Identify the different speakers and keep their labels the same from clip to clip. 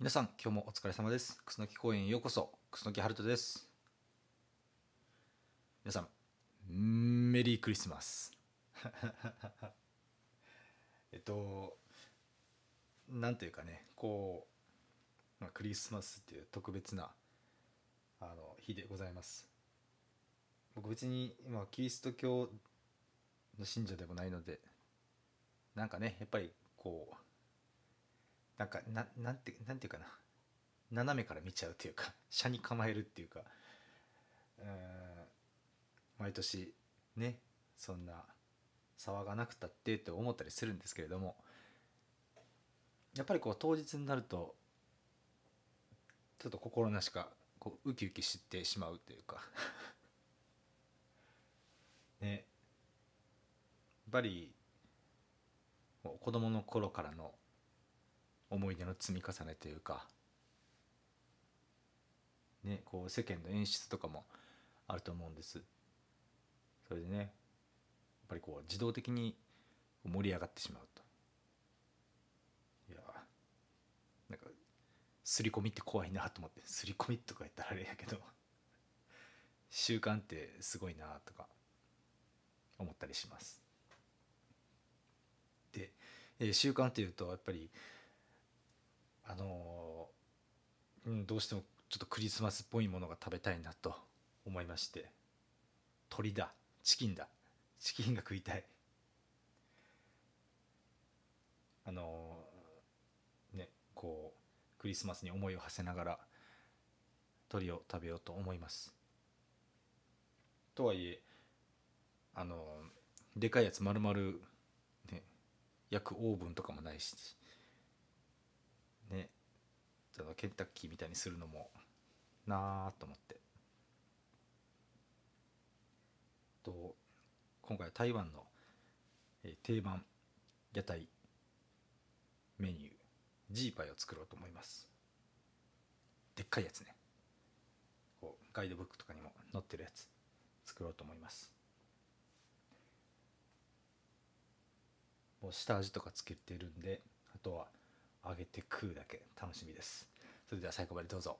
Speaker 1: 皆さん今日もお疲れ様です。楠木公園へようこそ。楠木春人です。皆さんメリークリスマス。えっとなんというかねこう、まあ、クリスマスっていう特別なあの日でございます。僕別に今キリスト教の信者でもないのでなんかねやっぱりこうなんかななんてなんていうかな。斜めから見ちゃうというか 車に構えるっていうか。うん。毎年ねそんな騒がなくたってって思ったりするんですけれども。やっぱりこう当日になるとちょっと心なしかこうウキウキしてしまうというか。ね。やっぱり子供の頃からの思い出の積み重ねというかねこう世間の演出とかもあると思うんです。それでねやっぱりこう自動的に盛り上がってしまうと。いやなんか刷り込みって怖いなと思って刷り込みとか言ったらあれやけど習慣ってすごいなとか思ったりします。で、えー、習慣っていうとやっぱりあの、うん、どうしてもちょっとクリスマスっぽいものが食べたいなと思いまして。鳥だ。チキンだ。チキンが食いたい。あのー、ねこうクリスマスに思いを馳せながら鳥を食べようと思います。とはいえあの、でかいやつ丸々ね焼くオーブンとかもないし。ケンタッキーみたいにするのもなあと思って。と今回は台湾の、定番屋台メニュージーパイを作ろうと思います。でっかいやつね。こうガイドブックとかにも載ってるやつ作ろうと思います。もう下味とかつけてるんであとは揚げて食うだけ。楽しみです。それでは最後までどうぞ。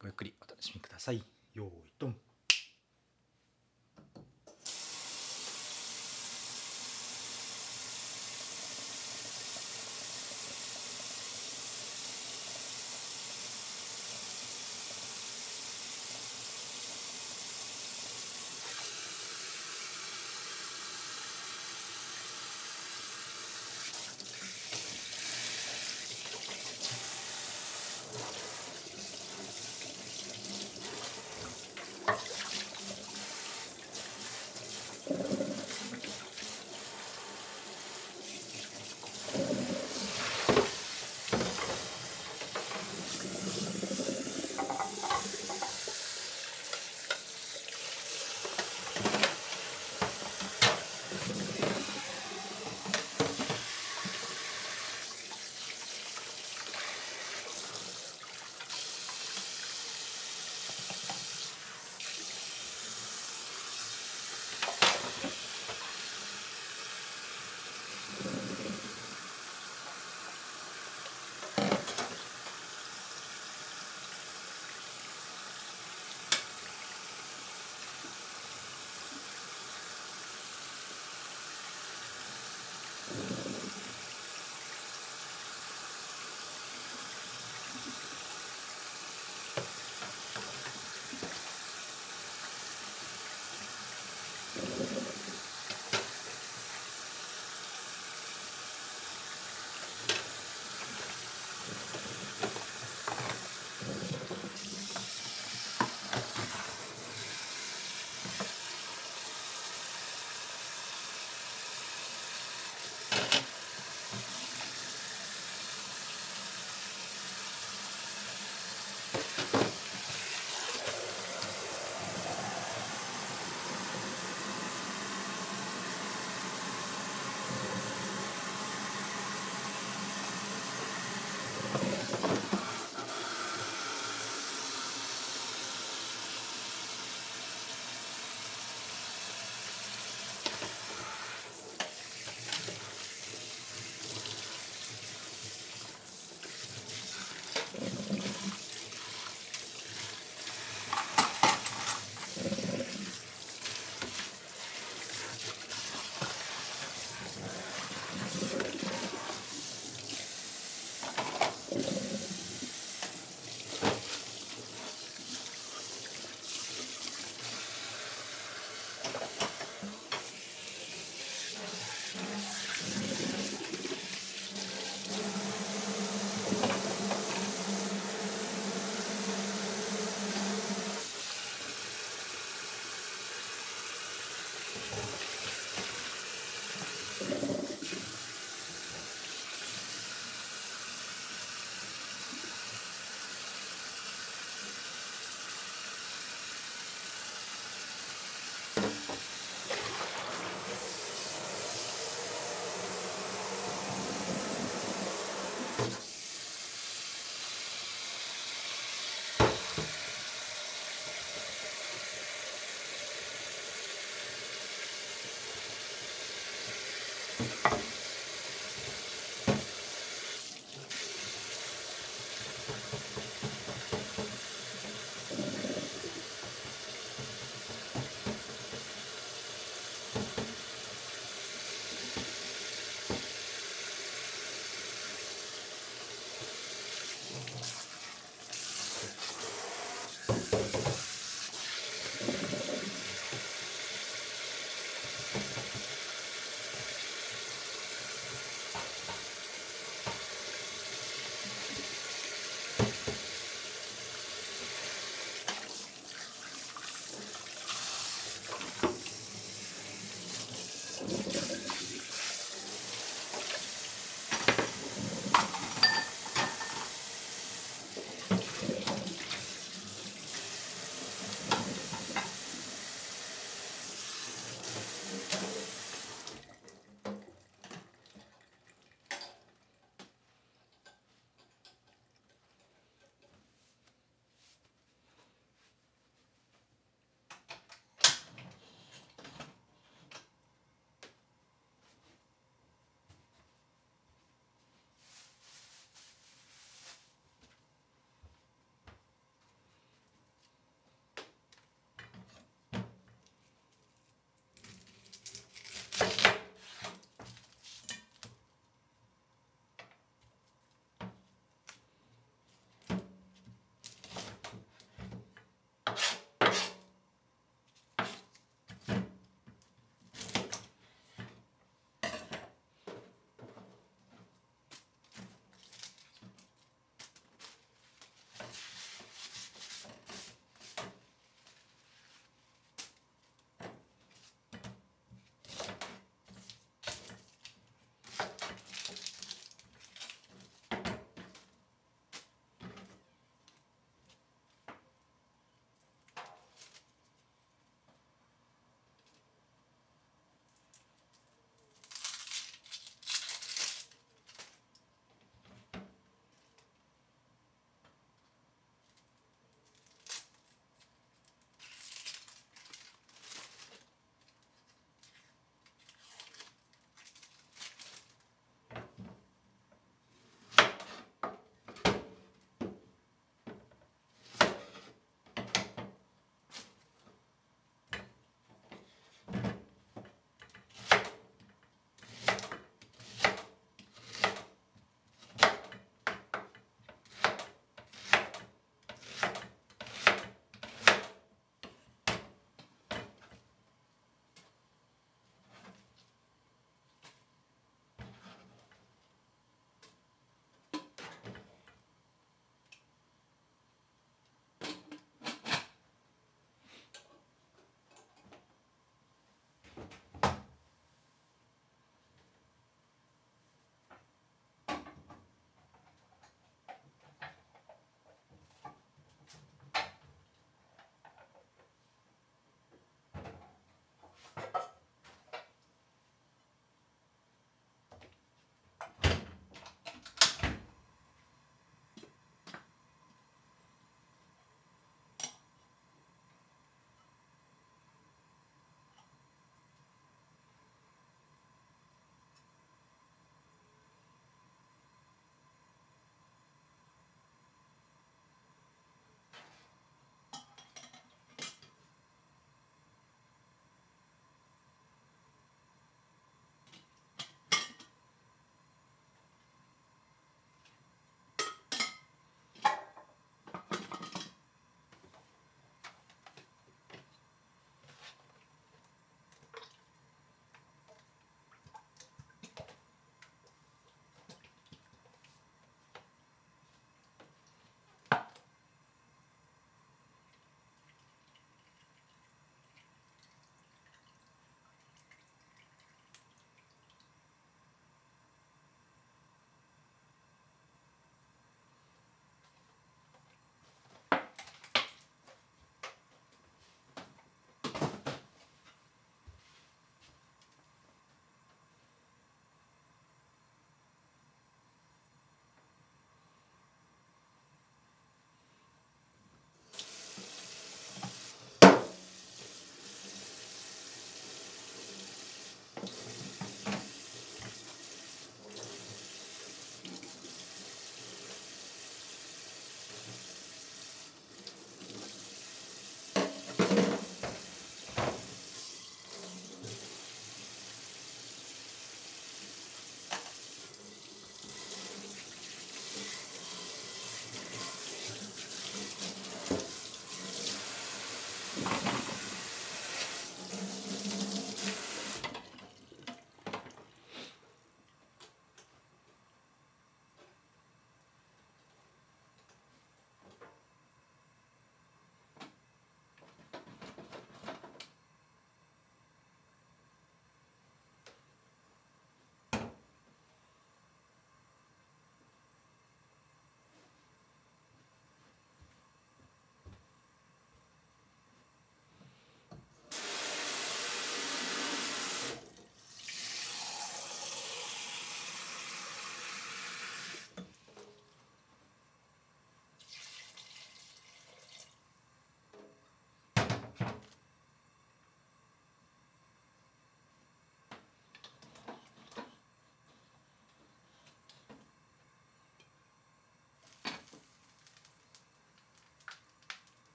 Speaker 1: ごゆっくりお楽しみください。よーいドン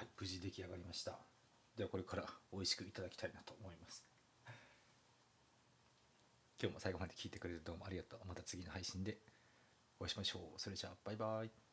Speaker 1: はい無事出来上がりました。ではこれから美味しくいただきたいなと思います。今日も最後まで聞いてくれてどうもありがとう。また次の配信でお会いしましょう。それじゃあバイバイ。